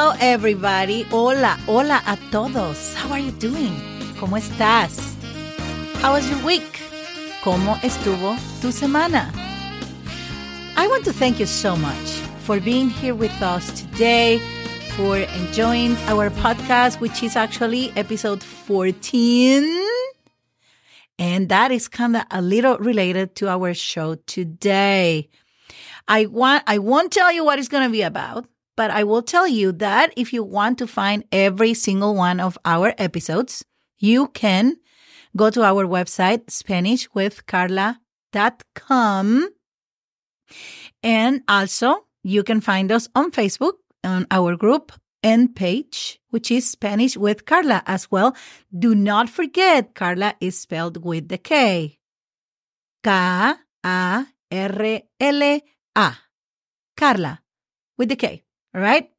Hello, everybody. Hola, hola a todos. How are you doing? ¿Cómo estás? How was your week? ¿Cómo estuvo tu semana? I want to thank you so much for being here with us today, for enjoying our podcast, which is actually episode 14. And that is kind of a little related to our show today. I want, I won't tell you what it's going to be about, but I will tell you that if you want to find every single one of our episodes, you can go to our website, SpanishWithCarla.com. And also, you can find us on Facebook on our group and page, which is Spanish with Carla as well. Do not forget, Carla is spelled with the K. K A R L A. Carla with the K. All right.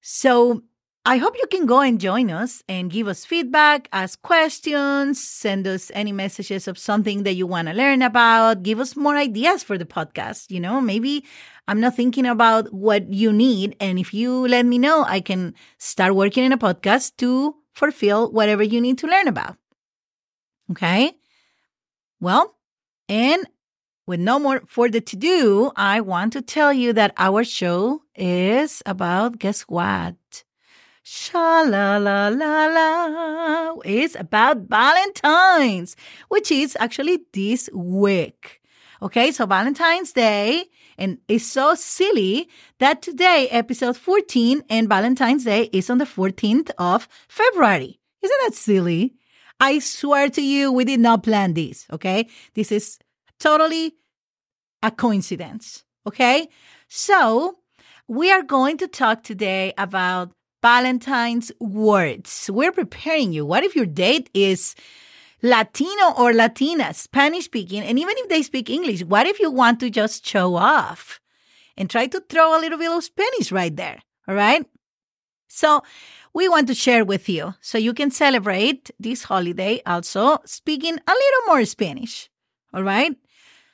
So I hope you can go and join us and give us feedback, ask questions, send us any messages of something that you want to learn about, give us more ideas for the podcast. You know, maybe I'm not thinking about what you need. And if you let me know, I can start working in a podcast to fulfill whatever you need to learn about. Okay. Well, and with no more further to do, I want to tell you that our show is about guess what? Sha la la la la. It's about Valentine's, which is actually this week. Okay, so Valentine's Day, and it's so silly that today, episode 14, and Valentine's Day is on the 14th of February. Isn't that silly? I swear to you, we did not plan this. Okay, this is totally a coincidence. Okay, so we are going to talk today about Valentine's words. We're preparing you. What if your date is Latino or Latina, Spanish speaking, and even if they speak English, what if you want to just show off and try to throw a little bit of Spanish right there? All right. So we want to share with you so you can celebrate this holiday also speaking a little more Spanish. All right.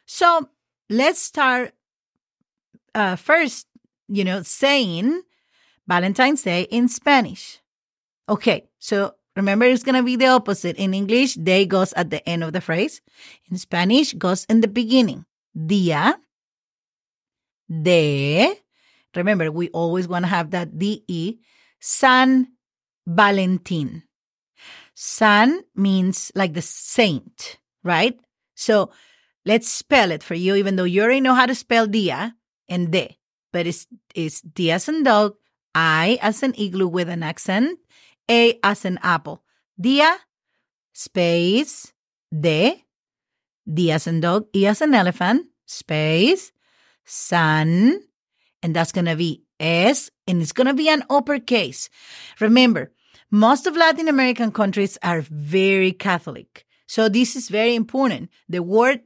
So let's start uh, first, you know, saying Valentine's Day in Spanish. Okay, so remember it's going to be the opposite. In English, day goes at the end of the phrase. In Spanish, goes in the beginning. Día de, remember, we always want to have that DE, San Valentin. San means like the saint, right? So let's spell it for you, even though you already know how to spell dia and de, but it's, it's dia as in dog, I as an igloo with an accent, A as an apple. Dia, space, de, D as in dog, E as an elephant, space, San, and that's going to be S, and it's going to be an uppercase. Remember, most of Latin American countries are very Catholic. So this is very important. The word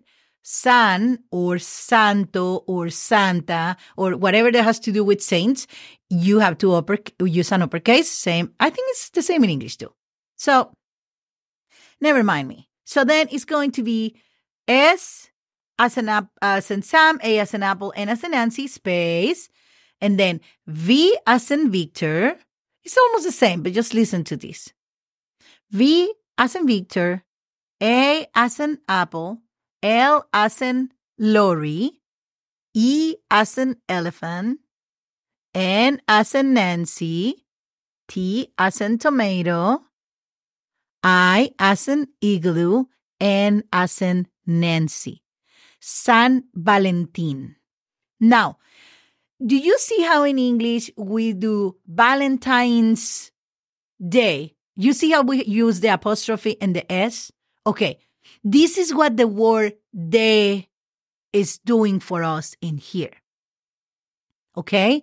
san or santo or santa or whatever that has to do with saints, you have to upper, use an uppercase. Same. I think it's the same in English too. So never mind me. So then it's going to be S as an, app, as in Sam, A as an apple, N as in Nancy, space. And then V as in Victor. It's almost the same, but just listen to this. V as in Victor, A as in apple, L as in lorry, E as in elephant, N as in Nancy, T as in tomato, I as in igloo, N as in Nancy. San Valentin. Now, do you see how in English we do Valentine's Day? You see how we use the apostrophe and the S? Okay, this is what the word de is doing for us in here. Okay?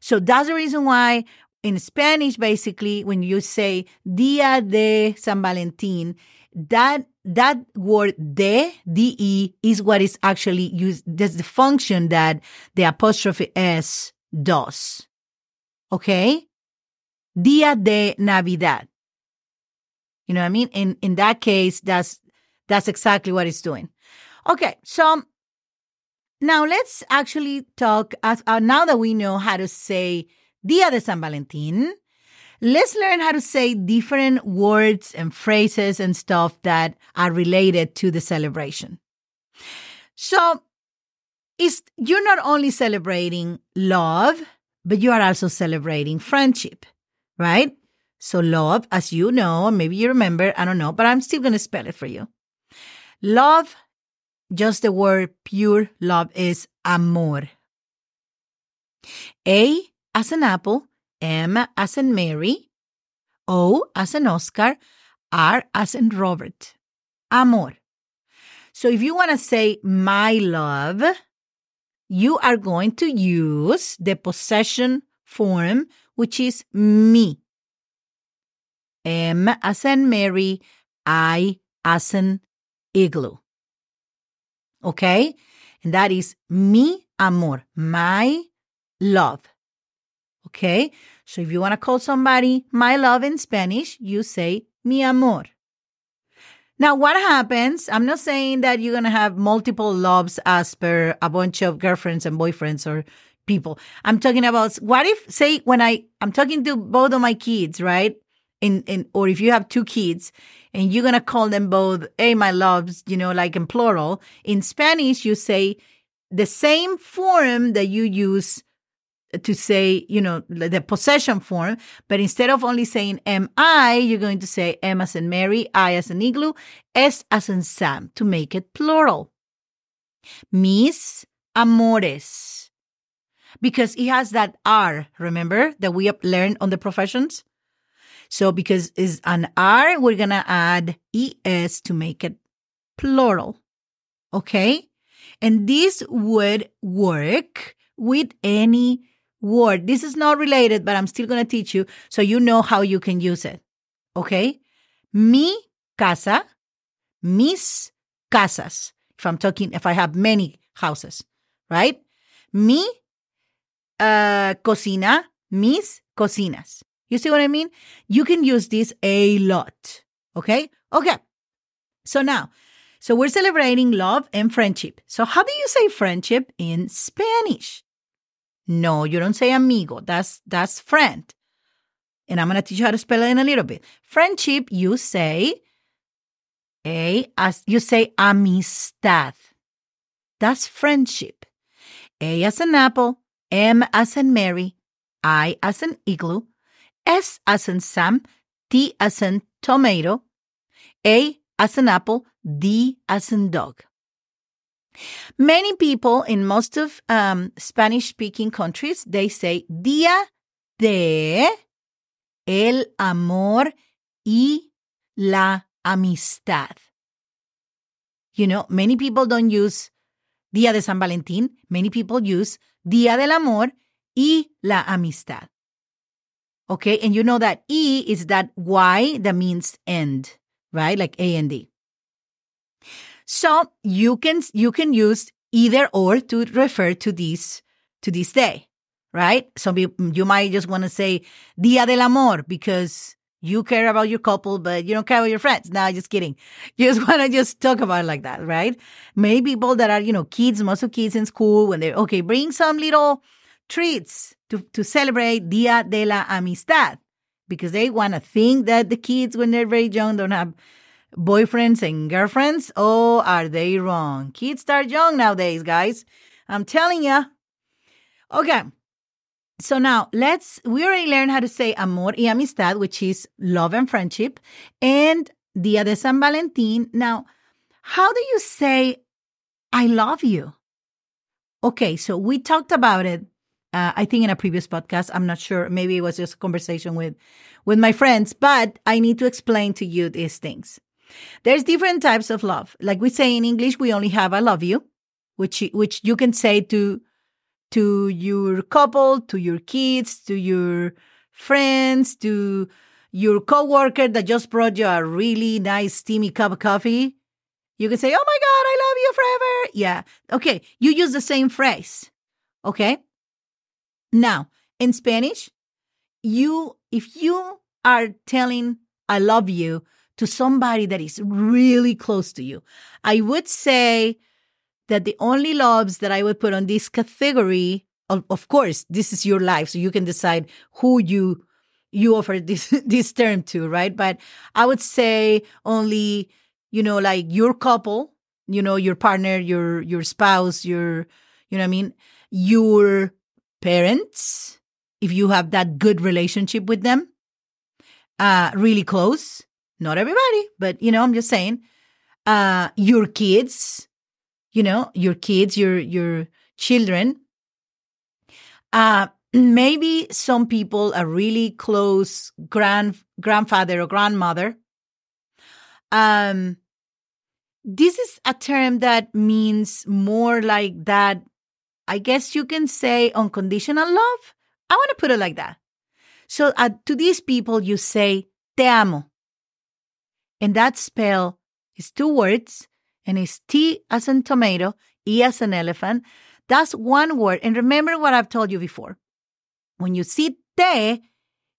So that's the reason why in Spanish, basically, when you say Dia de San Valentin, that that word de, de, is what is actually used. That's the function that the apostrophe s does. Okay? Dia de Navidad. You know what I mean? In in that case, that's that's exactly what it's doing. Okay, so now let's actually talk. Uh, now that we know how to say Dia de San Valentin, let's learn how to say different words and phrases and stuff that are related to the celebration. So, it's, you're not only celebrating love, but you are also celebrating friendship, right? So, love, as you know, maybe you remember, I don't know, but I'm still going to spell it for you. Love, just the word pure love is amor. A as an apple, M as in Mary, O as in Oscar, R as in Robert. Amor. So if you want to say my love, you are going to use the possession form, which is me. M as in Mary, I as in igloo. Okay? And that is mi amor, my love. Okay? So if you want to call somebody my love in Spanish, you say mi amor. Now, what happens? I'm not saying that you're going to have multiple loves as per a bunch of girlfriends and boyfriends or people. I'm talking about what if, say, when I, I'm talking to both of my kids, right? In, in, or if you have two kids and you're going to call them both, hey, my loves, you know, like in plural. In Spanish, you say the same form that you use to say, you know, the possession form, but instead of only saying am I, you're going to say M as in Mary, I as in igloo, S as in Sam to make it plural. Mis amores. Because it has that R, remember, that we have learned on the professions? So because it's an R, we're going to add ES to make it plural. Okay? And this would work with any word. This is not related, but I'm still going to teach you so you know how you can use it. Okay? Mi casa, mis casas. If I'm talking, if I have many houses, right? Mi uh, cocina, mis cocinas. You see what I mean? You can use this a lot. Okay? Okay. So now, so we're celebrating love and friendship. So how do you say friendship in Spanish? No, you don't say amigo. That's that's friend. And I'm going to teach you how to spell it in a little bit. Friendship, you say a as you say amistad. That's friendship. A as an apple, M as in Mary, I as an igloo, S as in Sam, T as in tomato, A as an apple, D as in dog. Many people in most of um, Spanish speaking countries, they say Día de el amor y la amistad. You know, many people don't use Día de San Valentín. Many people use Día del amor y la amistad. Okay, and you know that E is that Y that means end, right? Like A and D. So you can you can use either or to refer to this to this day, right? So you might just want to say Dia del Amor because you care about your couple, but you don't care about your friends. No, just kidding. You just want to just talk about it like that, right? Many people that are, you know, kids, most of kids in school, when they're, okay, bring some little treats to, to celebrate Dia de la Amistad because they want to think that the kids, when they're very young, don't have boyfriends and girlfriends? Oh, are they wrong? Kids start young nowadays, guys. I'm telling you. Okay. So now let's, we already learned how to say amor y amistad, which is love and friendship, and Dia de San Valentin. Now, how do you say I love you? Okay, so we talked about it. Uh, I think in a previous podcast. I'm not sure. Maybe it was just a conversation with with my friends, but I need to explain to you these things. There's different types of love. Like we say in English, we only have I love you, which which you can say to to your couple, to your kids, to your friends, to your coworker that just brought you a really nice steamy cup of coffee. You can say, "Oh my god, I love you forever." Yeah. Okay, you use the same phrase. Okay? Now, in Spanish, you if you are telling I love you to somebody that is really close to you. I would say that the only loves that I would put on this category of, of course, this is your life, so you can decide who you you offer this this term to, right? But I would say only, you know, like your couple, you know, your partner, your your spouse, your you know I mean, your parents, if you have that good relationship with them, uh really close. Not everybody, but you know, I'm just saying, uh your kids, you know, your kids, your your children. Uh maybe some people are really close grand grandfather or grandmother. Um this is a term that means more like that I guess you can say unconditional love. I want to put it like that. So uh, to these people, you say te amo. And that spell is two words and it's T as in tomato, E as an elephant. That's one word. And remember what I've told you before. When you see te,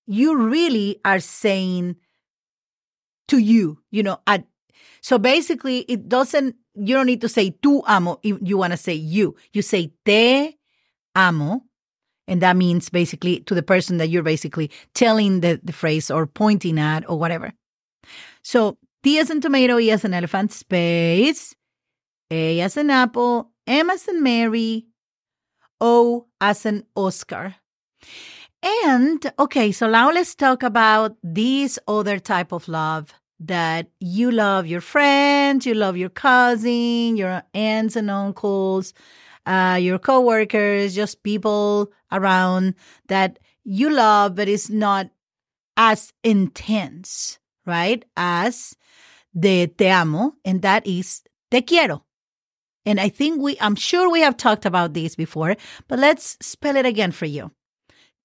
you really are saying to you, you know, so basically it doesn't, you don't need to say tu amo if you want to say you. You say te amo. And that means basically to the person that you're basically telling the, the phrase or pointing at or whatever. So T as in tomato, E as in elephant, space, A as in apple, M as in Mary, O as an Oscar. And okay, so now let's talk about this other type of love that you love your friends, you love your cousin, your aunts and uncles, uh, your coworkers, just people around that you love, but it's not as intense, right? As the te amo, and that is te quiero. And I think we, I'm sure we have talked about this before, but let's spell it again for you.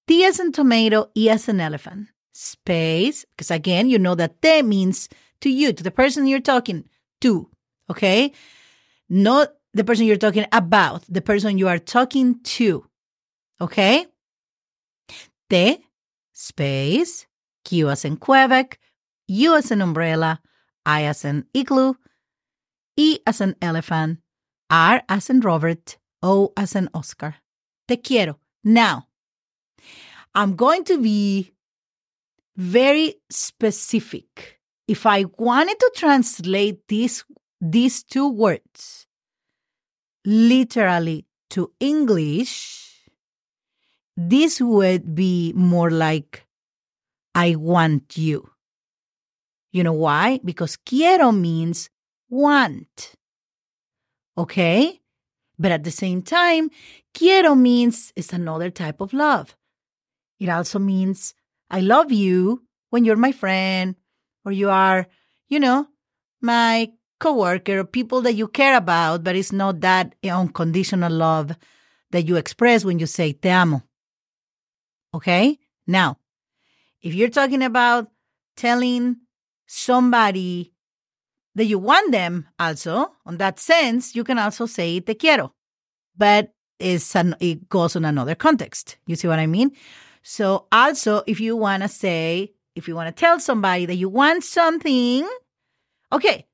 T as in tomato, E as an elephant. Space, because again, you know that te means to you, to the person you're talking to, okay? Not the person you're talking about, the person you are talking to, okay? Te, space, Q as in Quebec, U as an umbrella, I as an igloo, E as an elephant, R as in Robert, O as in Oscar. Te quiero. Now, I'm going to be very specific. If I wanted to translate these, these two words literally to English, this would be more like, I want you. You know why? Because quiero means want. Okay? But at the same time, quiero means it's another type of love. It also means I love you when you're my friend or you are, you know, my coworker or people that you care about, but it's not that unconditional love that you express when you say te amo. Okay? Now, if you're talking about telling somebody that you want them also, on that sense, you can also say te quiero, but it's an, it goes in another context. You see what I mean? So also, if you want to say, if you want to tell somebody that you want something, okay,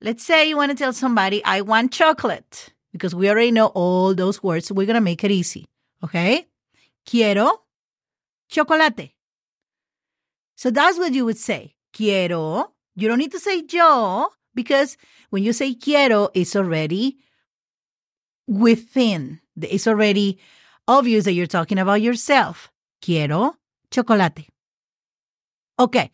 let's say you want to tell somebody, I want chocolate, because we already know all those words. So we're going to make it easy. Okay. Quiero chocolate. So that's what you would say quiero. You don't need to say yo because when you say quiero, it's already within. It's already obvious that you're talking about yourself. Quiero chocolate. Okay.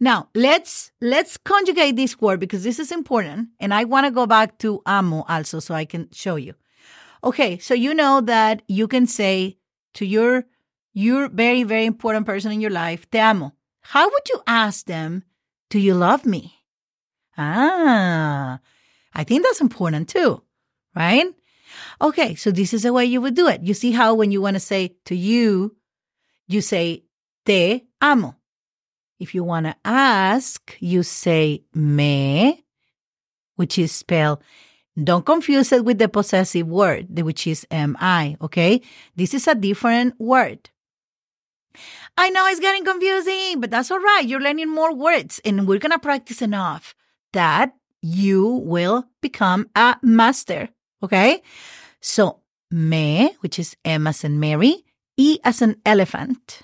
Now, let's let's conjugate this word because this is important and I want to go back to amo also so I can show you. Okay, so you know that you can say to your your very very important person in your life, te amo. How would you ask them, Do you love me? Ah, I think that's important too, right? Okay, so this is the way you would do it. You see how when you want to say to you, you say te amo. If you want to ask, you say me, which is spelled don't confuse it with the possessive word, which is mi, okay? This is a different word. I know it's getting confusing, but that's all right. You're learning more words and we're going to practice enough that you will become a master. Okay. So me, which is M as in Mary, E as an elephant,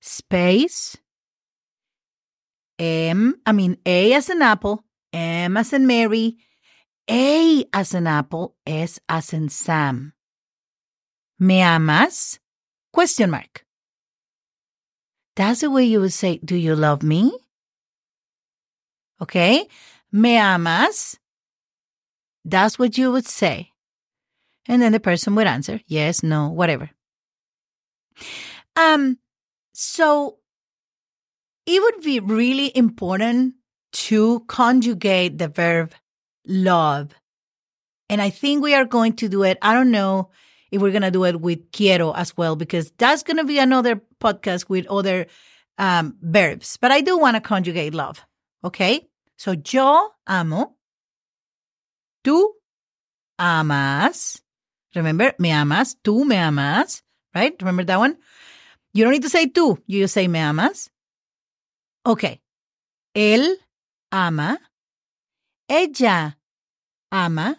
space, M, I mean A as an apple, M as in Mary, A as an apple, S as in Sam. ¿Me amas? Question mark. That's the way you would say, Do you love me? Okay. ¿Me amas? That's what you would say. And then the person would answer, yes, no, whatever. Um, so it would be really important to conjugate the verb love. And I think we are going to do it. I don't know if we're going to do it with quiero as well, because that's going to be another podcast with other um, verbs. But I do want to conjugate love. Okay. So yo amo. Tú amas. Remember, me amas. Tú me amas. Right? Remember that one? You don't need to say tú. You just say me amas. Okay. Él ama. Ella ama.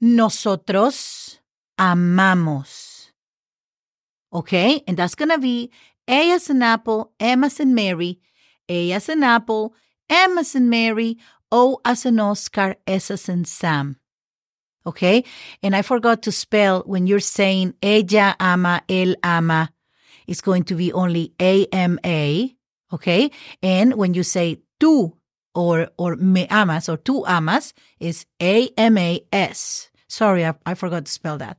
Nosotros amamos. Okay? And that's going to be A as an apple, M as in Mary, A as an apple, M as in Mary, O as in Oscar, S as in Sam. Okay? And I forgot to spell when you're saying ella ama, él ama, it's going to be only A M A. Okay? And when you say tú or or me amas or tú amas is A M A S. Sorry, I, I forgot to spell that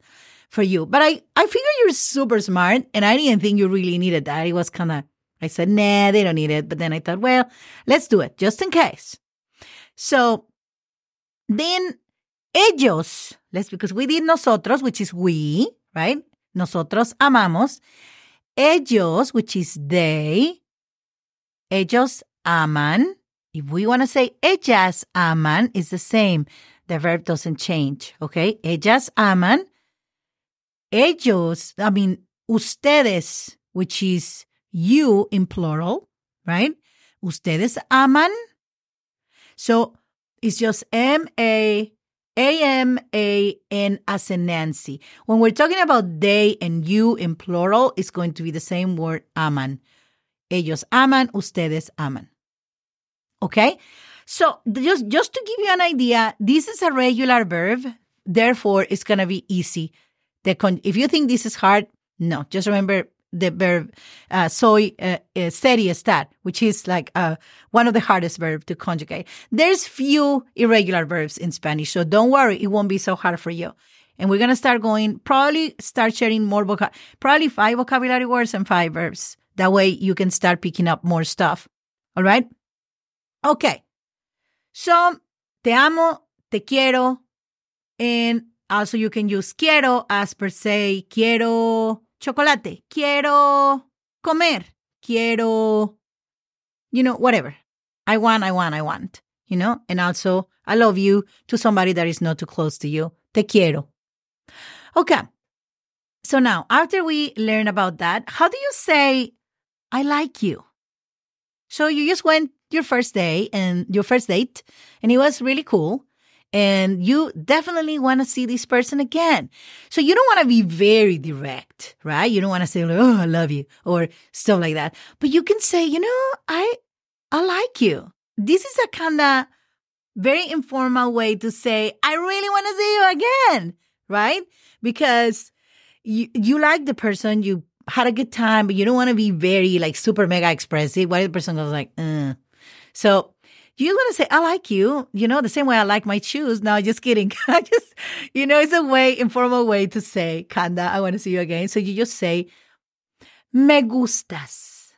for you. But I, I figure you're super smart and I didn't think you really needed that. It was kind of, I said, nah, they don't need it. But then I thought, well, let's do it just in case. So then ellos, let's, because we did nosotros, which is we, right? Nosotros amamos. Ellos, which is they. Ellos aman. If we want to say ellas aman, it's the same. The verb doesn't change, okay? Ellas aman. Ellos, I mean, ustedes, which is you in plural, right? Ustedes aman. So it's just M A A M A N as in Nancy. When we're talking about they and you in plural, it's going to be the same word aman. Ellos aman, ustedes aman. Okay? So just just to give you an idea, this is a regular verb, therefore it's going to be easy. The con- if you think this is hard, no, just remember the verb uh, soy uh, uh, serie estar, which is like uh, one of the hardest verbs to conjugate. There's few irregular verbs in Spanish, so don't worry, it won't be so hard for you. And we're gonna start going, probably start sharing more vocab, probably five vocabulary words and five verbs. That way you can start picking up more stuff. All right? Okay. So, te amo, te quiero, and also you can use quiero as per se, quiero chocolate, quiero comer, quiero, you know, whatever. I want, I want, I want, you know, and also I love you to somebody that is not too close to you. Te quiero. Okay. So now, after we learn about that, how do you say, I like you? So you just went your first day and your first date, and it was really cool and you definitely want to see this person again. So you don't want to be very direct, right? You don't want to say, "Oh, I love you" or stuff like that. But you can say, "You know, I I like you." This is a kind of very informal way to say, "I really want to see you again," right? Because you you like the person, you had a good time, but you don't want to be very like super mega expressive. Why the person goes like, uh. so you want to say, I like you, you know, the same way I like my shoes. No, just kidding. I just, you know, it's a way, informal way to say, Kanda, I want to see you again. So you just say, me gustas.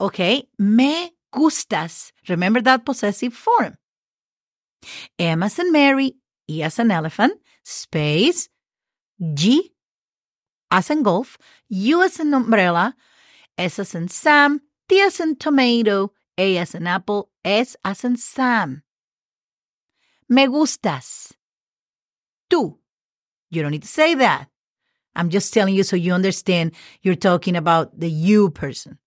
Okay. Me gustas. Remember that possessive form. M as in Mary, E as an elephant, space, G as in golf, U as in umbrella, S as in Sam, T as in tomato, a as in apple, S as in Sam. Me gustas. Tú. You don't need to say that. I'm just telling you so you understand you're talking about the you person.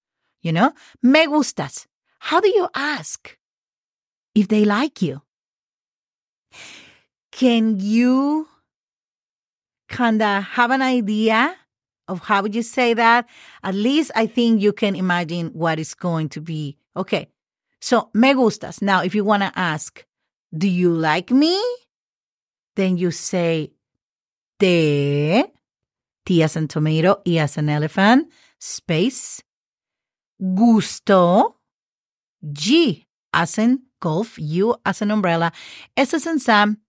You know? Me gustas. How do you ask if they like you? Can you kind of have an idea of how would you say that? At least I think you can imagine what is going to be. Okay. So, me gustas. Now, if you want to ask, do you like me? Then you say, te, T as in tomato, E as in elephant, space, gusto, G as in golf, U as an umbrella, S as in Sam,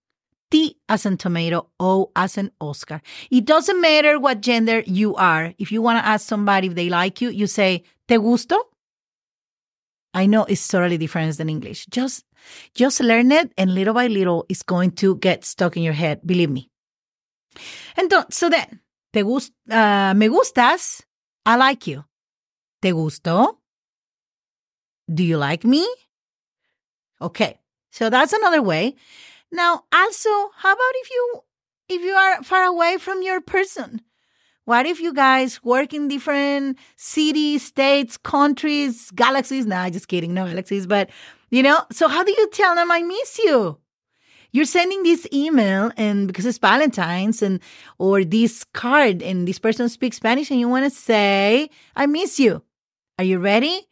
T as in tomato, O as in Oscar. It doesn't matter what gender you are. If you want to ask somebody if they like you, you say, ¿Te gusto? I know it's totally different than English. Just, just learn it and little by little it's going to get stuck in your head. Believe me. Entonces, so then, te gust, uh, me gustas, I like you. ¿Te gusto? Do you like me? Okay. So that's another way. Now, also, how about if you if you are far away from your person? What if you guys work in different cities, states, countries, galaxies? Nah, just kidding, no galaxies, but you know, so how do you tell them I miss you? You're sending this email and because it's Valentine's and or this card and this person speaks Spanish and you want to say, I miss you. Are you ready?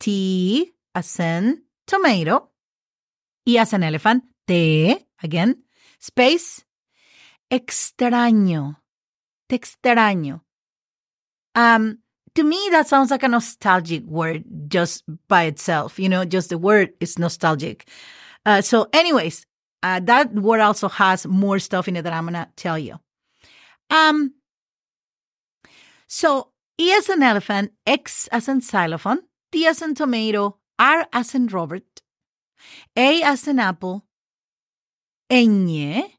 T as in tomato. E as an elephant. T again, space, extraño, te extraño. Um, to me, that sounds like a nostalgic word just by itself. You know, just the word is nostalgic. Uh, so, anyways, uh, that word also has more stuff in it that I'm gonna tell you. Um, so E as an elephant, X as in xylophone, T as in tomato, R as in Robert, A as in apple, ñ,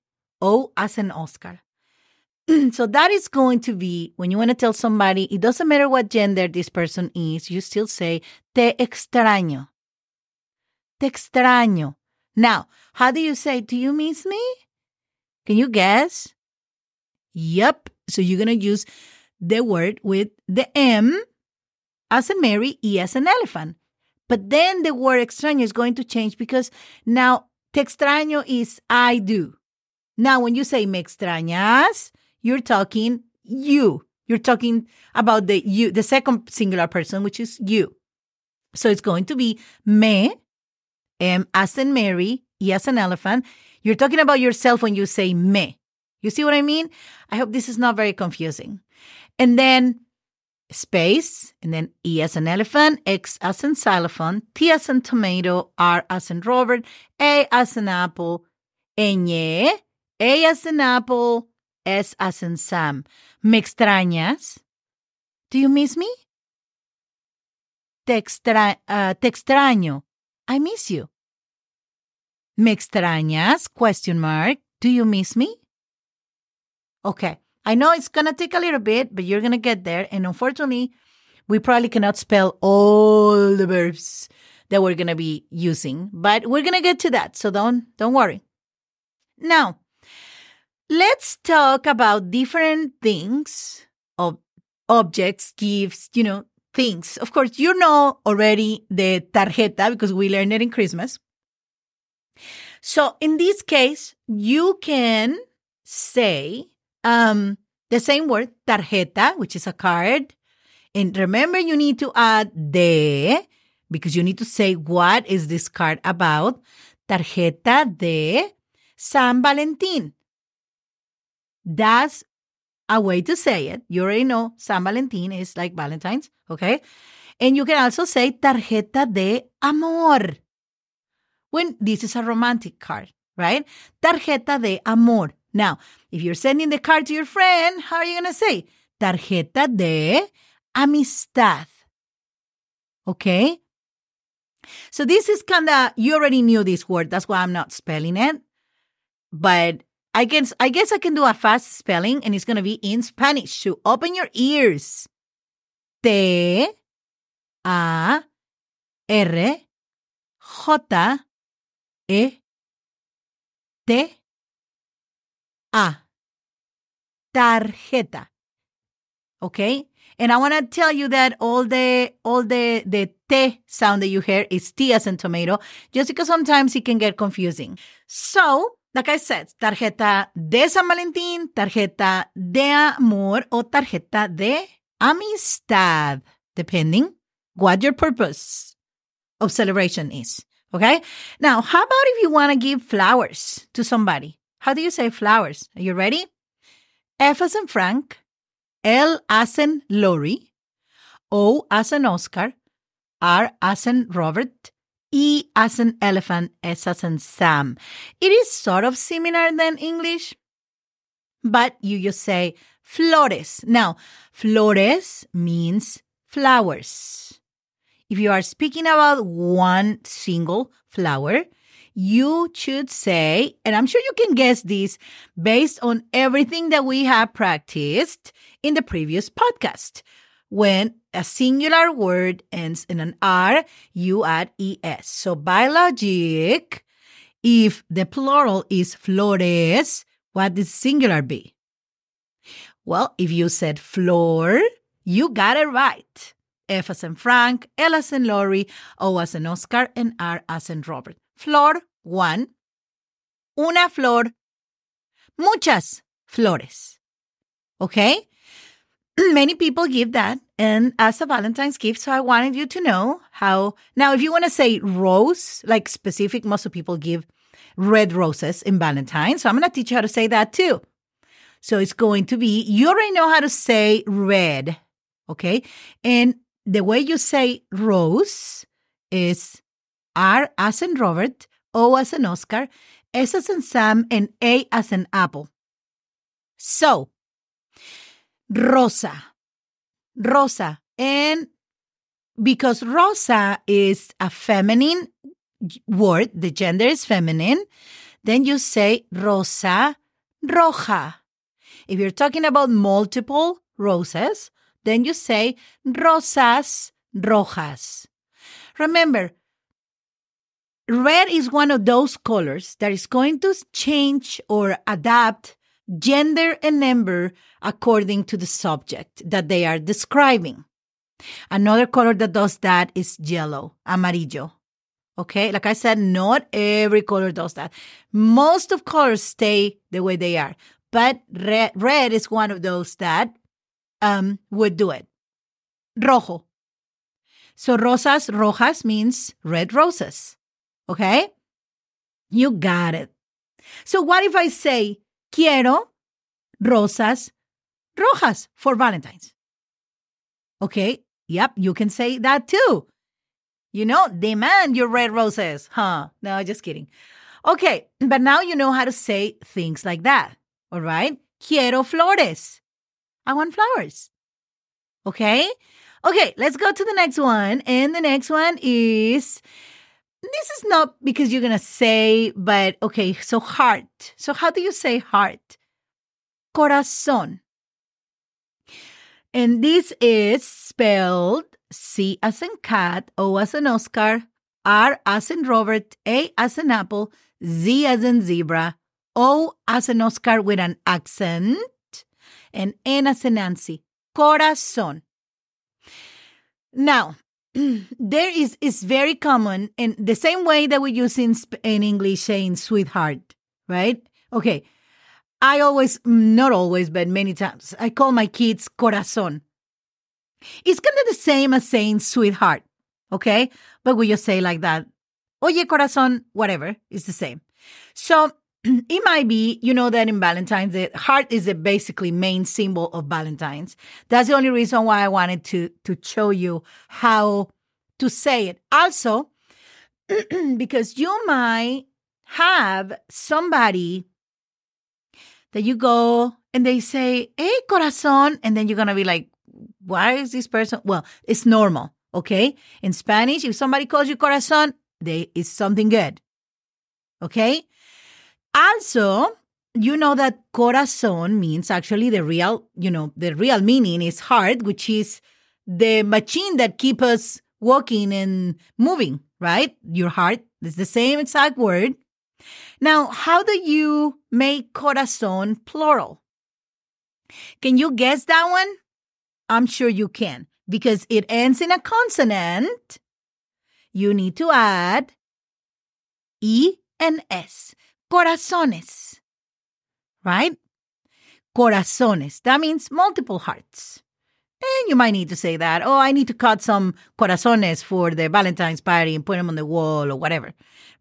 O as in Oscar. so that is going to be when you want to tell somebody, it doesn't matter what gender this person is, you still say, te extraño. Te extraño. Now, how do you say, do you miss me? Can you guess? Yep. So you're going to use the word with the M as a Mary, E as an elephant. But then the word extraño is going to change because now te extraño is I do. Now, when you say me extrañas, you're talking you. You're talking about the you, the second singular person, which is you. So it's going to be me, M as in Mary, E as an elephant. You're talking about yourself when you say me. You see what I mean? I hope this is not very confusing. And then space, and then E as an elephant, X as in xylophone, T as in tomato, R as in Robert, A as in apple, ñ, A as in apple, S as in Sam. ¿Me extrañas? Do you miss me? Te, extra uh, te extraño. I miss you. ¿Me extrañas? Question mark. Do you miss me? Okay. I know it's going to take a little bit, but you're going to get there. And unfortunately, we probably cannot spell all the verbs that we're going to be using, but we're going to get to that. So don't, don't worry. Now, let's talk about different things of objects, gifts, you know, things. Of course, you know already the tarjeta because we learned it in Christmas. So in this case, you can say um, the same word, tarjeta, which is a card. And remember, you need to add de because you need to say what is this card about. Tarjeta de San Valentín. That's a way to say it. You already know San Valentín is like Valentine's, okay? And you can also say tarjeta de amor when this is a romantic card, right? Tarjeta de amor. Now, if you're sending the card to your friend, how are you going to say? Tarjeta de amistad. Okay? So this is kind of, you already knew this word. That's why I'm not spelling it. But I guess, I guess I can do a fast spelling and it's to be in Spanish. So open your ears. T, A, R, J, E, T, a. Tarjeta. Okay? And I want to tell you that all the all the the T sound that you hear is T as in tomato, just because sometimes it can get confusing. So like I said, tarjeta de San Valentín, tarjeta de amor o tarjeta de amistad, depending what your purpose of celebration is. Okay. Now, how about if you want to give flowers to somebody? How do you say flowers? Are you ready? F as in Frank, L as in Lori, O as in Oscar, R as in Robert, E as in elephant, S as in Sam. It is sort of similar than English, but you just say flores. Now, flores means flowers. If you are speaking about one single flower, you should say, and I'm sure you can guess this based on everything that we have practiced in the previous podcast. When a singular word ends in an R, you add ES. So by logic, if the plural is flores, what does singular be? Well, if you said floor, you got it right. F as in Frank, L as in Lori, O as in Oscar, and R as in Robert. Flor, one. Una flor. Muchas flores. Okay? Many people give that and as a Valentine's gift. So I wanted you to know how. Now, if you want to say rose, like specific, most of people give red roses in Valentine's. So I'm going to teach you how to say that too. So it's going to be, you already know how to say red. Okay. And the way you say rose is R as in Robert, O as in Oscar, S as in Sam, and A as in apple. So, rosa, rosa. And because rosa is a feminine word, the gender is feminine, then you say rosa roja. If you're talking about multiple roses, then you say rosas rojas. Remember, red is one of those colors that is going to change or adapt gender and number according to the subject that they are describing. Another color that does that is yellow, amarillo. Okay, like I said, not every color does that. Most of colors stay the way they are, but red, red is one of those that um, would do it. Rojo. So rosas rojas means red roses. Okay? You got it. So what if I say quiero rosas rojas for Valentine's? Okay? Yep, you can say that too. You know, demand your red roses. Huh? No, just kidding. Okay, but now you know how to say things like that. All right? Quiero flores. I want flowers. Okay? Okay, let's go to the next one. And the next one is this is not because you're going to say, but okay, so heart. So how do you say heart? Corazón. And this is spelled C as in cat, O as in Oscar, R as in Robert, A as in apple, Z as in zebra, O as in Oscar with an accent, and N as in Nancy. Corazón. Now, there is is very common in the same way that we use in, in English saying sweetheart, right? Okay. I always, mm, not always, but many times, I call my kids corazón. It's kind of the same as saying sweetheart, okay? But we just say like that, oye corazón, whatever, it's the same. So it might be, you know, that in Valentine's, the heart is the basically main symbol of Valentine's. That's the only reason why I wanted to to show you how to say it. Also, because you might have somebody that you go and they say, "Hey, corazón," and then you're gonna be like, "Why is this person?" Well, it's normal, okay? In Spanish, if somebody calls you corazón, they it's something good, okay? Also, you know that corazón means actually the real, you know, the real meaning is heart, which is the machine that keeps us walking and moving, right? Your heart is the same exact word. Now, how do you make corazón plural? Can you guess that one? I'm sure you can because it ends in a consonant. You need to add E and S corazones, right? Corazones. That means multiple hearts. And you might need to say that, oh, I need to cut some corazones for the Valentine's party and put them on the wall or whatever,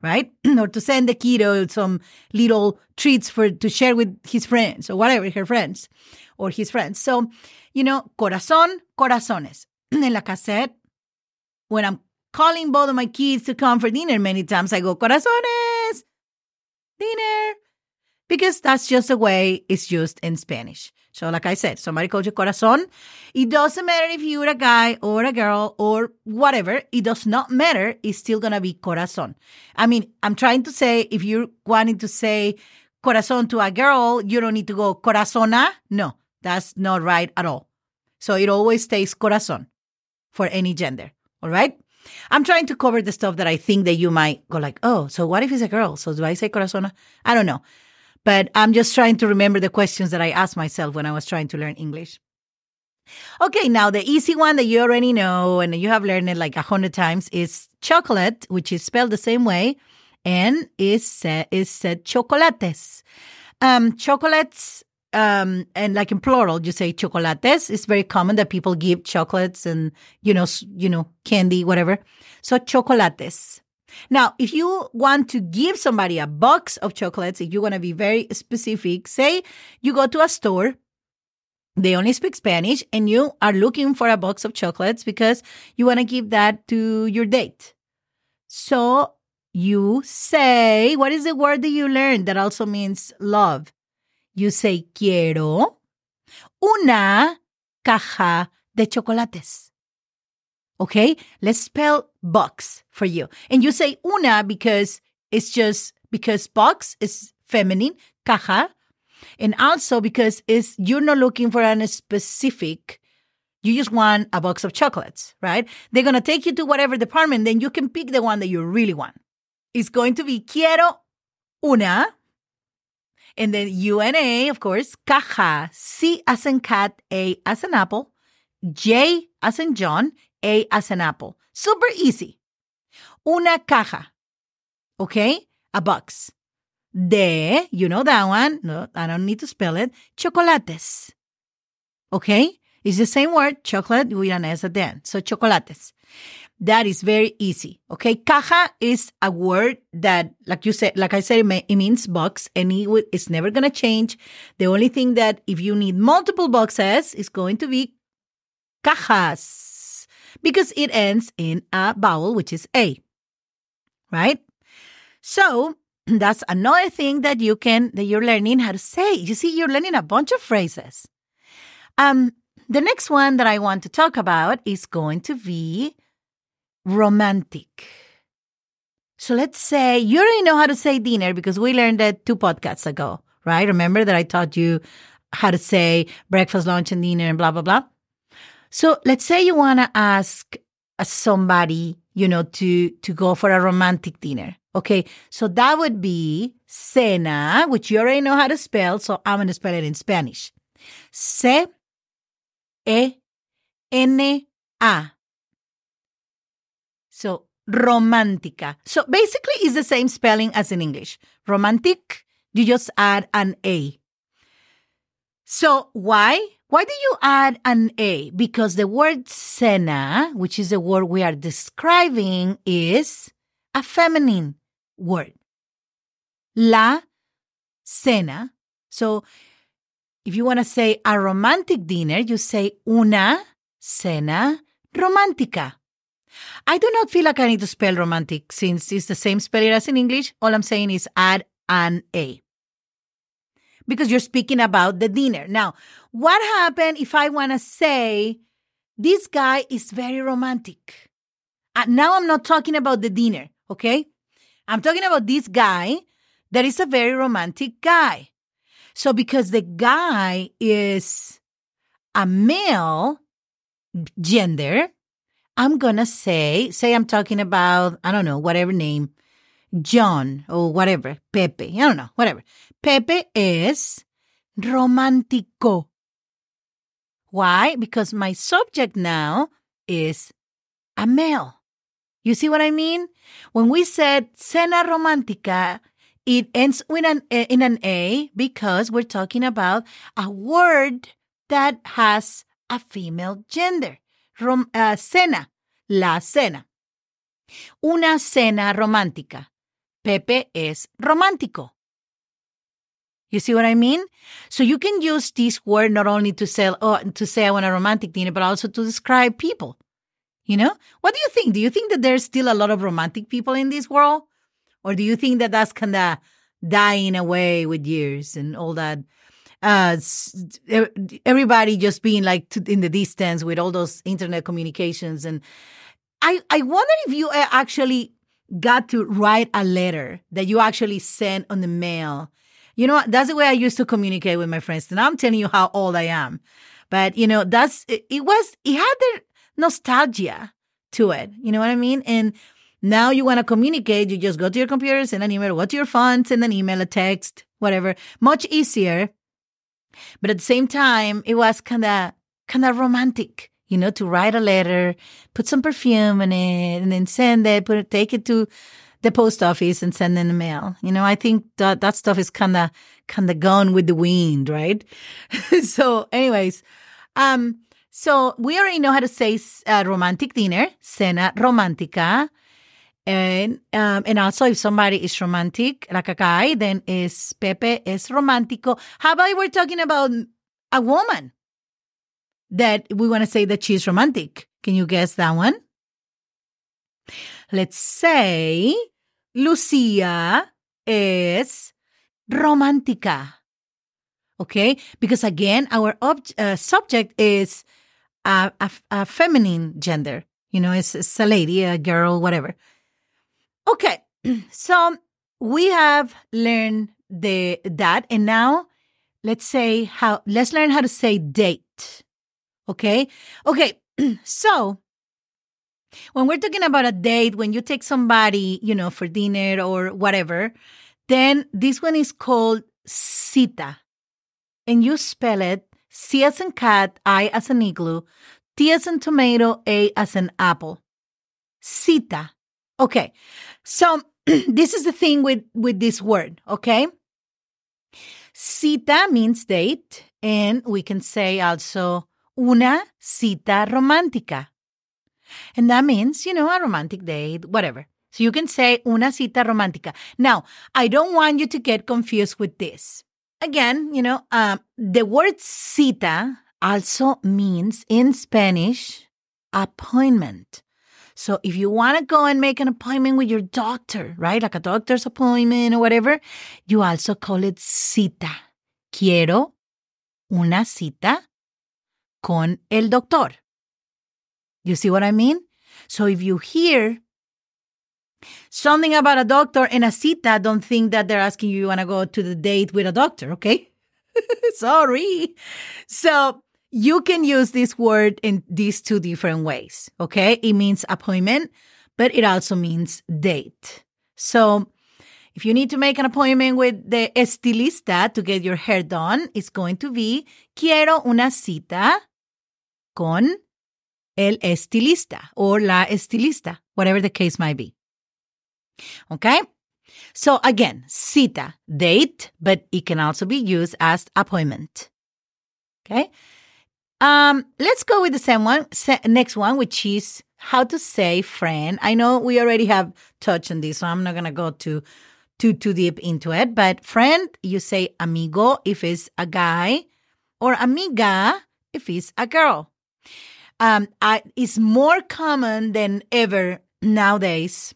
right? or to send the kiddo some little treats for to share with his friends or whatever, her friends or his friends. So, you know, corazón, corazones. En la cassette, when I'm calling both of my kids to come for dinner, many times I go, corazones, dinner, because that's just the way it's used in Spanish. So, like I said, somebody calls you corazon. It doesn't matter if you're a guy or a girl or whatever. It does not matter. It's still going to be corazon. I mean, I'm trying to say if you're wanting to say corazon to a girl, you don't need to go corazona. No, that's not right at all. So it always stays corazon for any gender. All right. I'm trying to cover the stuff that I think that you might go like, oh, so what if it's a girl? So do I say corazona? I don't know. But I'm just trying to remember the questions that I asked myself when I was trying to learn English. Okay, now the easy one that you already know and you have learned it like a hundred times is chocolate, which is spelled the same way, and is said, is said chocolates. Um, chocolates, um, and like in plural, you say chocolates. It's very common that people give chocolates and you know, you know, candy, whatever. So chocolates. Now, if you want to give somebody a box of chocolates, if you want to be very specific, say you go to a store, they only speak Spanish, and you are looking for a box of chocolates because you want to give that to your date. So you say, what is the word that you learned that also means love? You say, quiero una caja de chocolates. Okay, let's spell box for you. And you say una because it's just because box is feminine, caja, and also because it's you're not looking for a specific you just want a box of chocolates, right? They're going to take you to whatever department, then you can pick the one that you really want. It's going to be quiero una, and then UNA, of course, caja, C as in cat, A as in apple, J as in John, a as an apple. Super easy. Una caja. Okay? A box. De, you know that one. No, I don't need to spell it. Chocolates. Okay? It's the same word, chocolate with an S at the end. So chocolates. That is very easy. Okay. Caja is a word that, like you said, like I said, it, means box and it it's never going to change. The only thing that if you need multiple boxes is going to be cajas because it ends in a vowel, which is A. Right? So that's another thing that you can, that you're learning how to say. You see, you're learning a bunch of phrases. Um, the next one that I want to talk about is going to be romantic. So let's say you already know how to say dinner because we learned that two podcasts ago, right? Remember that I taught you how to say breakfast, lunch, and dinner and blah, blah, blah. So let's say you want to ask uh, somebody, you know, to, to go for a romantic dinner. Okay. So that would be cena, which you already know how to spell. So I'm going to spell it in Spanish. C E N A. So romántica. So basically it's the same spelling as in English. Romantic, you just add an A. So why? Why do you add an A? Because the word cena, which is the word we are describing, is a feminine word. La cena. So if you want to say a romantic dinner, you say una cena romántica. I do not feel like I need to spell romantic since it's the same spelling as in English. All I'm saying is add an A because you're speaking about the dinner. Now, what happened if I want to say this guy is very romantic? Uh, now I'm not talking about the dinner, okay? I'm talking about this guy that is a very romantic guy. So because the guy is a male gender, I'm going to say, say I'm talking about, I don't know, whatever name, John or whatever, Pepe, I don't know, whatever. Pepe is romántico. Why? Because my subject now is a male. You see what I mean? When we said cena romántica, it ends with an eh, in an A because we're talking about a word that has a female gender. Rom, uh, cena, la cena. Una cena romántica. Pepe es romántico. You see what I mean? So you can use this word not only to say, oh, to say I want a romantic dinner, but also to describe people. You know? What do you think? Do you think that there's still a lot of romantic people in this world? Or do you think that that's kind of dying away with years and all that? Uh, everybody just being like in the distance with all those internet communications. And I, I wonder if you uh, actually got to write a letter that you actually sent on the mail. You know, that's the way I used to communicate with my friends. And I'm telling you how old I am. But, you know, that's, it, it was, it had the nostalgia to it. You know what I mean? And now you want to communicate, you just go to your computer, send an email, go to your phone, send an email, a text, whatever. Much easier. But at the same time, it was kind of, kind of romantic you know, to write a letter, put some perfume in it, and then send it, put it, take it to the post office and send in the mail. You know, I think that that stuff is kind of kind of gone with the wind, right? so, anyways, um, so we already know how to say uh, romantic dinner, cena romántica. And um, and also if somebody is romantic, like a guy, then is Pepe es romántico. How about we're talking about a woman? that we want to say that she's romantic. Can you guess that one? Let's say Lucia is romántica. Okay? Because again, our ob- uh, subject is a, a, a, feminine gender. You know, it's, it's a lady, a girl, whatever. Okay. So we have learned the that and now let's say how let's learn how to say date. Okay. Okay. so when we're talking about a date, when you take somebody, you know, for dinner or whatever, then this one is called cita. And you spell it C as in cat, I as an igloo, T as in tomato, A as an apple. Cita. Okay. So this is the thing with, with this word, okay? Cita means date, and we can say also una cita romántica. And that means, you know, a romantic date, whatever. So you can say una cita romántica. Now, I don't want you to get confused with this. Again, you know, uh, the word cita also means in Spanish appointment. So if you want to go and make an appointment with your doctor, right? Like a doctor's appointment or whatever, you also call it cita. Quiero una cita con el doctor. You see what I mean? So if you hear something about a doctor and a cita, don't think that they're asking you, you want to go to the date with a doctor, okay? Sorry. So you can use this word in these two different ways, okay? It means appointment, but it also means date. So if you need to make an appointment with the estilista to get your hair done, it's going to be quiero una cita con el estilista or la estilista, whatever the case might be. Okay? So again, cita, date, but it can also be used as appointment. Okay? Um, let's go with the same one, next one, which is how to say friend. I know we already have touched on this, so I'm not gonna go too too too deep into it. But friend, you say amigo if it's a guy, or amiga if it's a girl um, I, is more common than ever nowadays,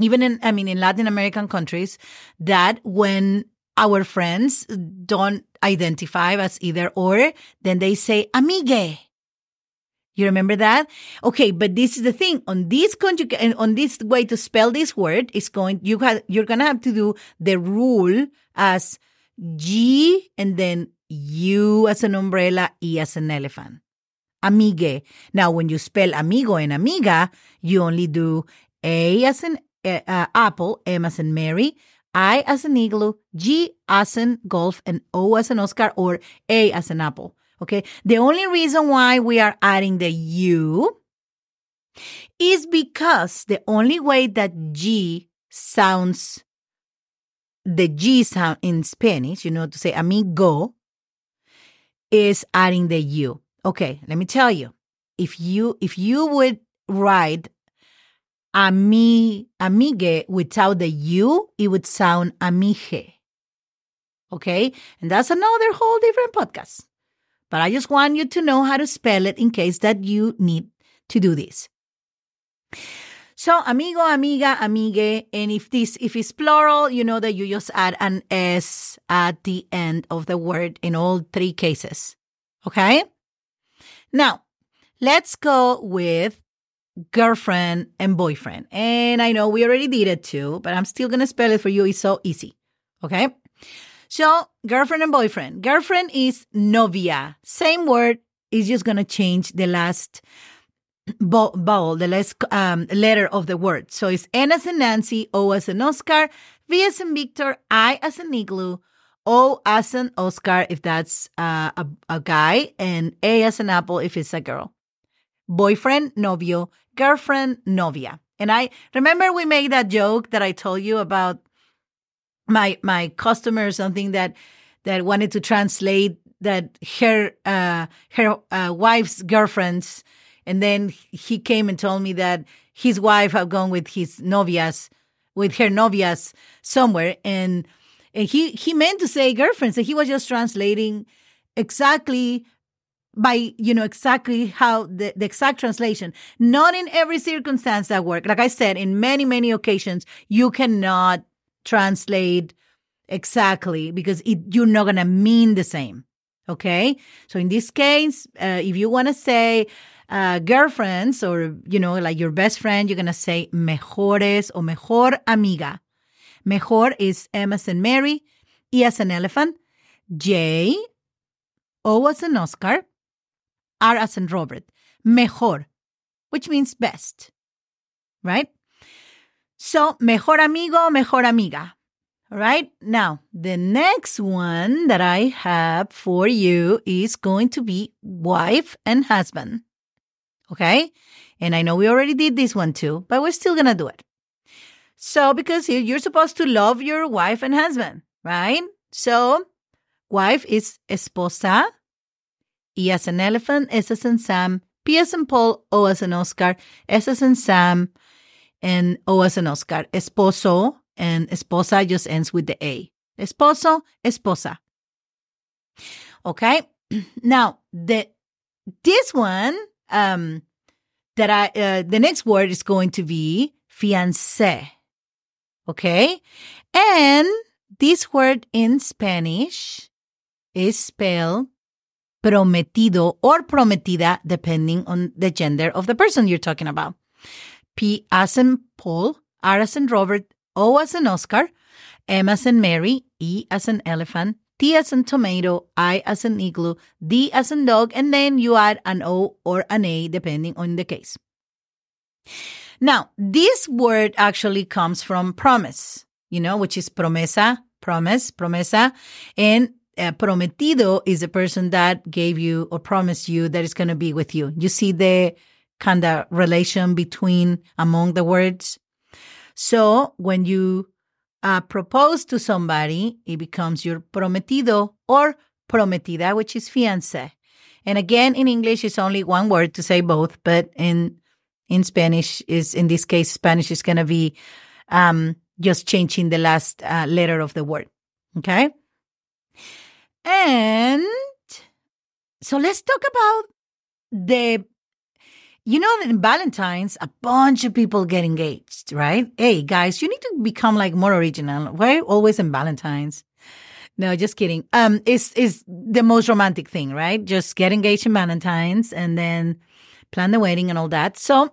even in, I mean, in Latin American countries, that when our friends don't identify as either or, then they say amigue. You remember that? Okay, but this is the thing. On this conjugate, on this way to spell this word is going, you have, you're gonna have to do the rule as G and then U as an umbrella, E as an elephant amigue. Now, when you spell amigo and amiga, you only do A as an uh, uh, apple, M as in Mary, I as an igloo, G as in golf, and O as an Oscar, or A as an apple. Okay. The only reason why we are adding the U is because the only way that G sounds the G sound in Spanish, you know, to say amigo, is adding the U. Okay, let me tell you. If you if you would write ami amigue without the U, it would sound amige. Okay? And that's another whole different podcast. But I just want you to know how to spell it in case that you need to do this. So, amigo, amiga, amigue, and if this if it's plural, you know that you just add an s at the end of the word in all three cases. Okay? Now, let's go with girlfriend and boyfriend. And I know we already did it too, but I'm still going to spell it for you. It's so easy. Okay? So, girlfriend and boyfriend. Girlfriend is novia. Same word is just going to change the last vowel, the last um, letter of the word. So it's N as in Nancy, O as in Oscar, V as in Victor, I as in Igloo, O as in Oscar if that's uh, a, a guy, and A as an Apple if it's a girl. Boyfriend, novio, girlfriend, novia. And I remember we made that joke that I told you about my my customer or something that that wanted to translate that her uh, her uh, wife's girlfriends and then he came and told me that his wife had gone with his novias, with her novias somewhere. And, and he, he meant to say girlfriends. And he was just translating exactly by, you know, exactly how the, the exact translation. Not in every circumstance that work. Like I said, in many, many occasions, you cannot translate exactly because it, you're not going to mean the same. Okay. So in this case, uh, if you want to say, uh, girlfriends or, you know, like your best friend, you're going to say mejores or mejor amiga. Mejor is M as in Mary, E as an elephant, J, O as an Oscar, R as in Robert. Mejor, which means best, right? So, mejor amigo, mejor amiga. All right. Now, the next one that I have for you is going to be wife and husband. Okay. And I know we already did this one too, but we're still going to do it. So, because you're supposed to love your wife and husband, right? So, wife is esposa, E as an elephant, S as in Sam, P as in Paul, O as in Oscar, S as in Sam, and O as in Oscar. Esposo and esposa just ends with the A. Esposo, esposa. Okay. Now, the this one um, that I, uh, the next word is going to be fiancé. Okay. And this word in Spanish is spelled prometido or prometida, depending on the gender of the person you're talking about. P as in Paul, R as in Robert, O as in Oscar, M as in Mary, E as in elephant, T as in tomato, I as in igloo, D as in dog, and then you add an O or an A depending on the case. Now, this word actually comes from promise, you know, which is promesa, promise, promesa, and uh, prometido is a person that gave you or promised you that is going to be with you. You see the kind of relation between among the words. So when you uh, propose to somebody, it becomes your prometido or prometida, which is fiancé. And again, in English, it's only one word to say both, but in in Spanish is in this case, Spanish is going to be um, just changing the last uh, letter of the word. Okay, and so let's talk about the you know that in Valentine's, a bunch of people get engaged, right? Hey, guys, you need to become like more original. Why always in Valentine's? No, just kidding. Um, it's, is the most romantic thing, right? Just get engaged in Valentine's and then plan the wedding and all that. So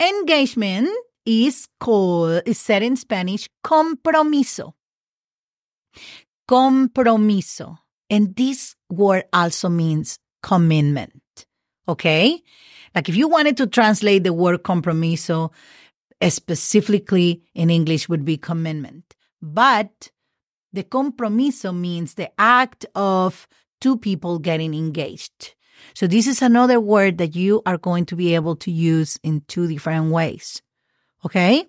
engagement is called, is said in Spanish, compromiso. Compromiso. And this word also means commitment. Okay. Like if you wanted to translate the word compromiso specifically in English would be commitment. But the compromiso means the act of two people getting engaged. So this is another word that you are going to be able to use in two different ways. Okay?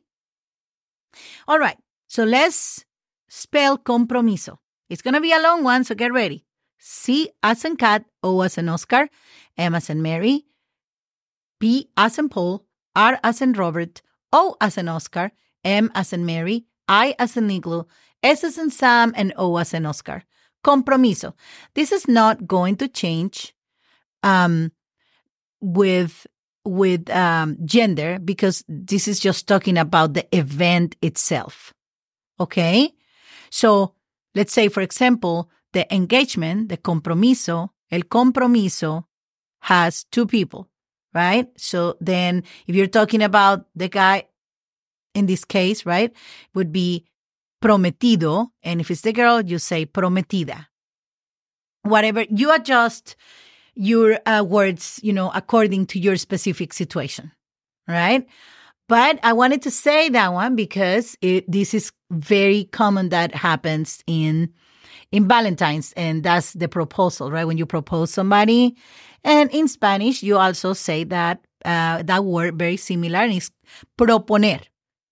All right. So let's spell compromiso. It's going to be a long one, so get ready. C as in cat, O as in Oscar, M as in Mary, P as in Paul, R as in Robert, O as in Oscar, M as in Mary, I as in Igloo, S as in Sam, and O as in Oscar. Compromiso. This is not going to change um, with with um, gender because this is just talking about the event itself. Okay, so let's say, for example, the engagement, the compromiso, el compromiso has two people, right? So then if you're talking about the guy in this case, right, would be prometido. And if it's the girl, you say prometida. Whatever, you adjust your uh, words, you know, according to your specific situation, right? But I wanted to say that one because it, this is very common that happens in in Valentine's, and that's the proposal, right? When you propose somebody, and in Spanish you also say that uh, that word very similar, and it's proponer.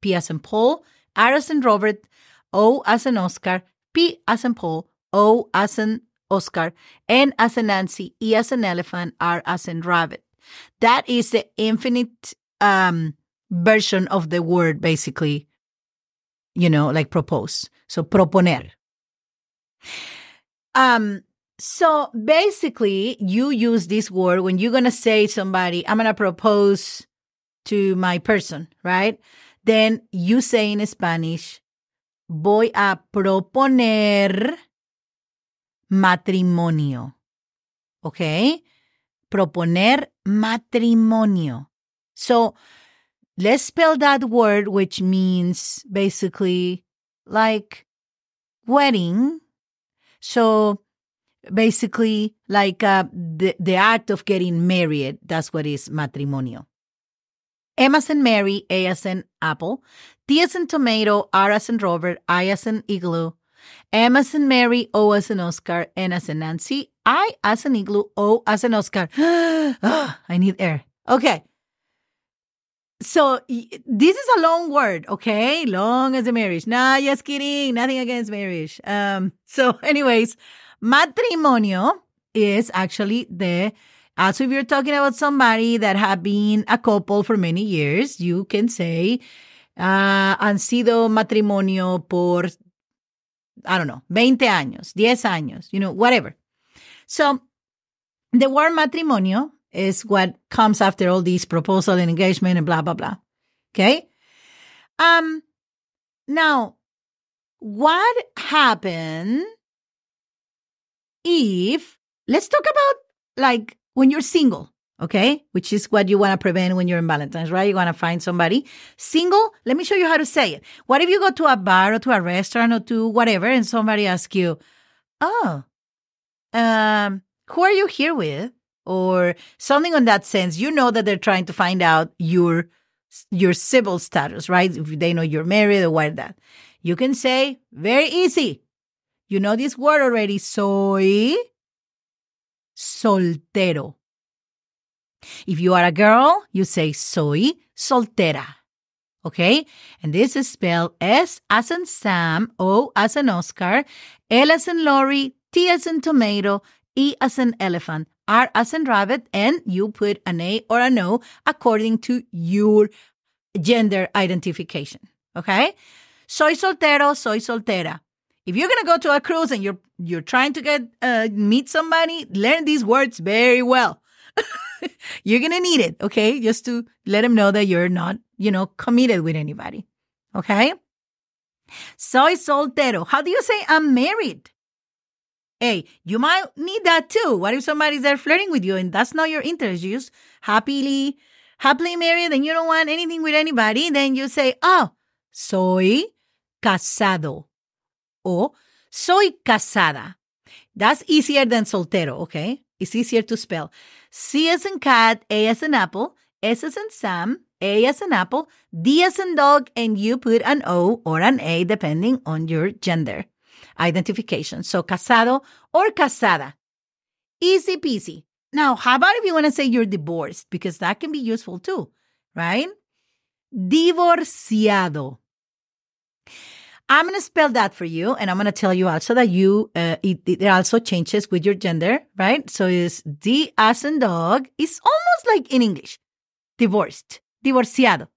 P as in Paul, R as in Robert, O as in Oscar, P as in Paul, O as in Oscar, N as in Nancy, E as in elephant, R as in rabbit. That is the infinite um, version of the word, basically, you know, like propose. So proponer. Um, so basically, you use this word when you're going to say somebody, I'm going to propose to my person, right? Then you say in Spanish, voy a proponer matrimonio. Okay? Proponer matrimonio. So let's spell that word, which means basically like wedding. So basically like uh, the, the act of getting married. That's what is matrimonio. M as in Mary, A as in apple, T as in tomato, R as in Robert, I as in igloo, M as in Mary, O as in Oscar, N as in Nancy, I as in igloo, O as in Oscar. oh, I need air. Okay. So this is a long word, okay? Long as a marriage. Nah, just kidding. Nothing against marriage. Um, so anyways, matrimonio is actually the also, if you're talking about somebody that have been a couple for many years, you can say, uh, han sido matrimonio por, I don't know, 20 años, 10 años, you know, whatever. So, the word matrimonio is what comes after all these proposal and engagement and blah, blah, blah. Okay. Um, now, what happened if, let's talk about like when you're single, okay? Which is what you want to prevent when you're in Valentine's, right? You want to find somebody single. Let me show you how to say it. What if you go to a bar or to a restaurant or to whatever and somebody asks you, oh, um, who are you here with? Or something on that sense. You know that they're trying to find out your your civil status, right? If they know you're married or what that. You can say very easy. You know this word already. Soy soltero. If you are a girl, you say soy soltera. Okay? And this is spelled S as in Sam, O as in Oscar, L as in Lori, T as in tomato, E as in elephant, R as in rabbit, and you put an A or a no according to your gender identification. Okay? Soy soltero, soy soltera. If you're gonna go to a cruise and you're you're trying to get uh, meet somebody, learn these words very well. you're gonna need it, okay? Just to let them know that you're not, you know, committed with anybody. Okay? Soy soltero. How do you say I'm married? Hey, you might need that too. What if somebody's there flirting with you and that's not your interest? You just happily, happily married and you don't want anything with anybody. Then you say, oh, soy casado o soy casada. That's easier than soltero, okay? It's easier to spell. C as in cat, A as in apple, S as in Sam, A as in apple, D as in dog, and you put an O or an A depending on your gender identification. So casado or casada. Easy peasy. Now, how about if you want to say you're divorced? Because that can be useful too, right? Divorciado. I'm going to spell that for you. And I'm going to tell you also that you, uh, it, it also changes with your gender, right? So it's D as in dog. It's almost like in English. Divorced. Divorciado.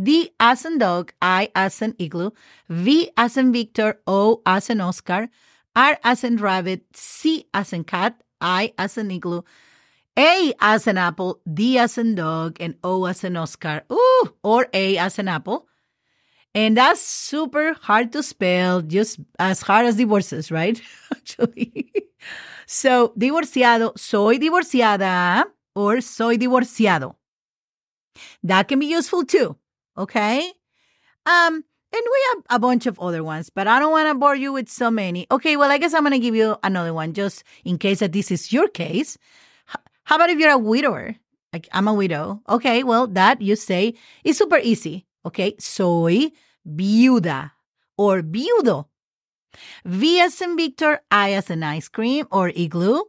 D as in dog, I as in igloo, V as in Victor, O as in Oscar, R as in rabbit, C as in cat, I as in igloo, A as in apple, D as in dog, and O as in Oscar. Ooh, or A as in apple. And that's super hard to spell, just as hard as divorces, right? Actually. so, divorciado, soy divorciada, or soy divorciado. That can be useful too. Okay. Um, and we have a bunch of other ones, but I don't want to bore you with so many. Okay, well, I guess I'm going to give you another one just in case that this is your case. How about if you're a widower? Like, I'm a widow. Okay, well, that you say is super easy. Okay, soy viuda or viudo. V as in Victor, I as in ice cream or igloo,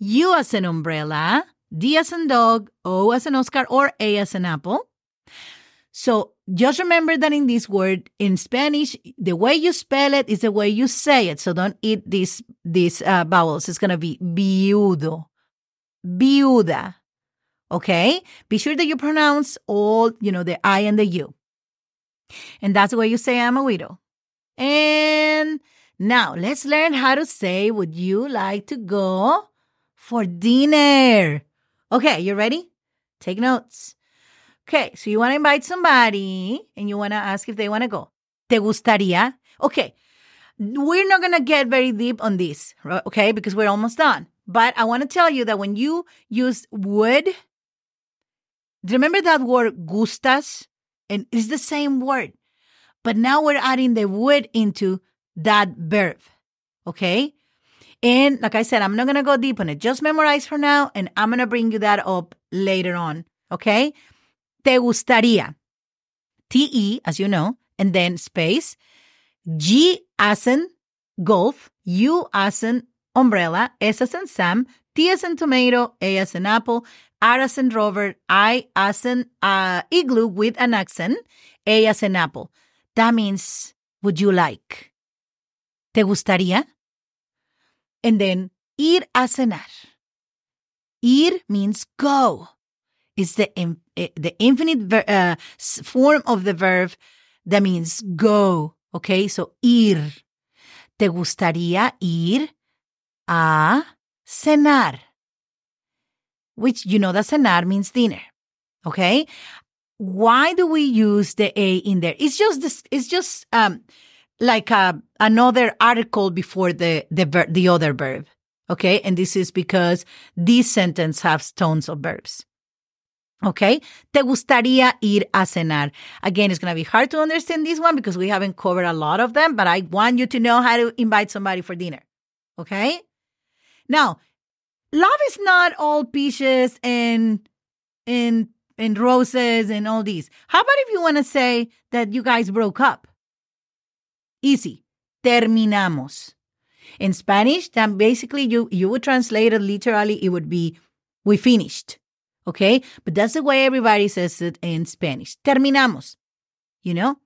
U as an umbrella, D as in dog, O as an Oscar, or A as an apple. So just remember that in this word in Spanish, the way you spell it is the way you say it. So don't eat these these uh, vowels. It's gonna be viudo, viuda. Okay, be sure that you pronounce all you know the I and the U, and that's the way you say I'm a widow. And now let's learn how to say would you like to go for dinner? Okay, you ready? Take notes. Okay, so you want to invite somebody and you want to ask if they want to go. ¿Te gustaría? Okay, we're not going to get very deep on this, okay, because we're almost done. But I want to tell you that when you use would, remember that word gustas? And it's the same word. But now we're adding the would into that verb, okay? And like I said, I'm not going to go deep on it. Just memorize for now, and I'm going to bring you that up later on, okay? Te gustaría? T-E, as you know, and then space. G as in golf, U as in umbrella, S as in Sam, T as in tomato, A as in apple, R as in rover, I as in uh, igloo with an accent, A as in apple. That means, would you like? ¿Te gustaría? And then, ir a cenar. Ir means go is the eh, the infinite uh, form of the verb that means go. Okay, so ir. ¿Te gustaría ir a cenar? Which you know that cenar means dinner. Okay, why do we use the a in there? It's just this. It's just um like a, uh, another article before the the ver- the other verb. Okay, and this is because this sentence has tons of verbs. Okay. ¿Te gustaría ir a cenar? Again, it's going to be hard to understand this one because we haven't covered a lot of them, but I want you to know how to invite somebody for dinner. Okay. Now, love is not all peaches and, and, and roses and all these. How about if you want to say that you guys broke up? Easy. Terminamos. In Spanish, then basically you, you would translate it literally, it would be we finished. Okay. But that's the way everybody says it in Spanish. Terminamos. You know?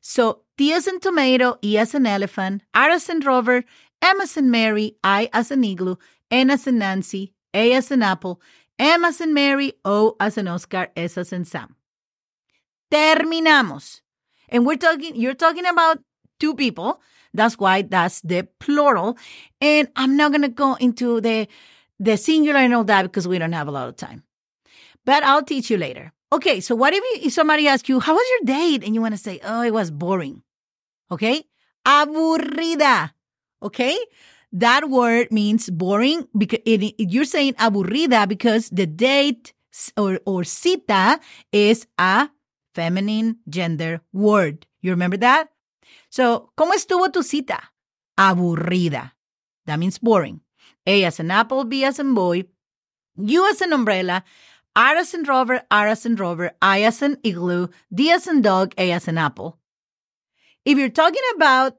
So T as in tomato, E as an elephant, R as in rover, M as in Mary, I as an igloo, N as in Nancy, A as in apple, M as in Mary, O as in Oscar, S as in Sam. Terminamos. And we're talking, you're talking about two people. That's why that's the plural. And I'm not going to go into the, the singular and all that because we don't have a lot of time but I'll teach you later. Okay, so what if, you, if somebody asks you, how was your date? And you want to say, oh, it was boring. Okay? Aburrida. Okay? That word means boring because it, you're saying aburrida because the date or, or cita is a feminine gender word. You remember that? So, ¿cómo estuvo tu cita? Aburrida. That means boring. A as an apple, B as a boy, U as an umbrella, R as in rover, R as in rover, I as in igloo, D as in dog, A as in apple. If you're talking about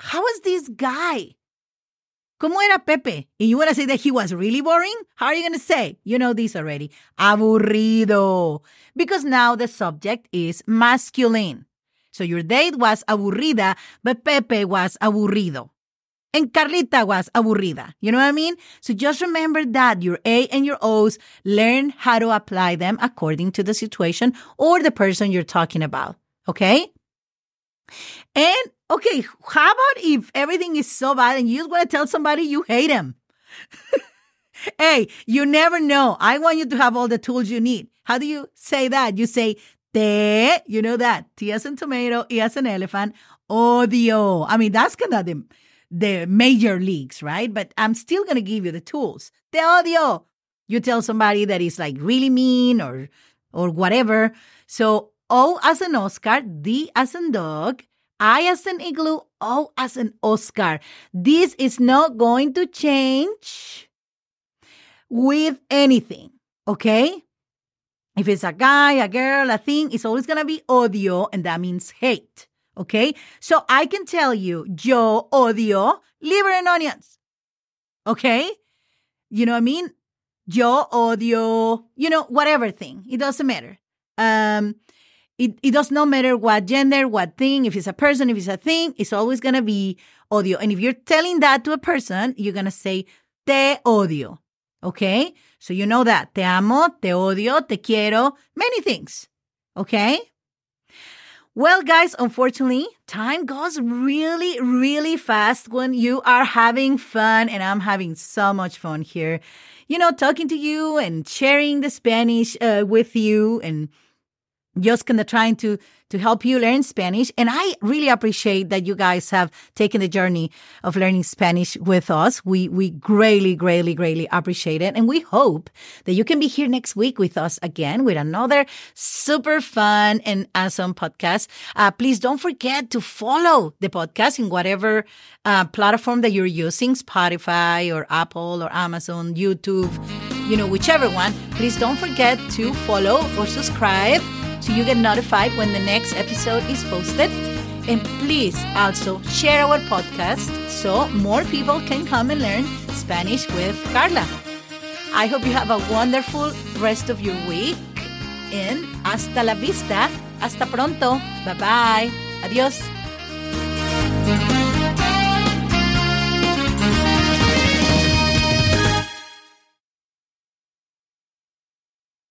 how was this guy? ¿Cómo era Pepe? And you want to say that he was really boring? How are you going to say? You know this already. Aburrido. Because now the subject is masculine. So your date was aburrida, but Pepe was aburrido. And Carlita was aburrida. You know what I mean? So just remember that your A and your O's, learn how to apply them according to the situation or the person you're talking about. Okay? And okay, how about if everything is so bad and you just want to tell somebody you hate him? hey, you never know. I want you to have all the tools you need. How do you say that? You say te, you know that. T as in tomato, E as an elephant, odio. I mean, that's kind of the the major leagues, right? But I'm still going to give you the tools. Te odio. You tell somebody that is like really mean or or whatever. So O as an Oscar, D as in dog, I as an igloo, O as an Oscar. This is not going to change with anything, okay? If it's a guy, a girl, a thing, it's always going to be odio, and that means hate. Okay. So I can tell you, yo odio liver and onions. Okay. You know what I mean? Yo odio, you know, whatever thing. It doesn't matter. Um, it, it does not matter what gender, what thing, if it's a person, if it's a thing, it's always going to be odio. And if you're telling that to a person, you're going to say te odio. Okay. So you know that. Te amo, te odio, te quiero, many things. Okay. Well, guys, unfortunately, time goes really, really fast when you are having fun, and I'm having so much fun here. You know, talking to you and sharing the Spanish uh, with you and just kind of trying to to help you learn Spanish. And I really appreciate that you guys have taken the journey of learning Spanish with us. We we greatly, greatly, greatly appreciate it. And we hope that you can be here next week with us again with another super fun and awesome podcast. Uh, please don't forget to follow the podcast in whatever uh, platform that you're using, Spotify or Apple or Amazon, YouTube, you know, whichever one. Please don't forget to follow or subscribe so you get notified when the next episode is posted. And please also share our podcast so more people can come and learn Spanish with Carla. I hope you have a wonderful rest of your week. And hasta la vista. Hasta pronto. Bye bye. Adios.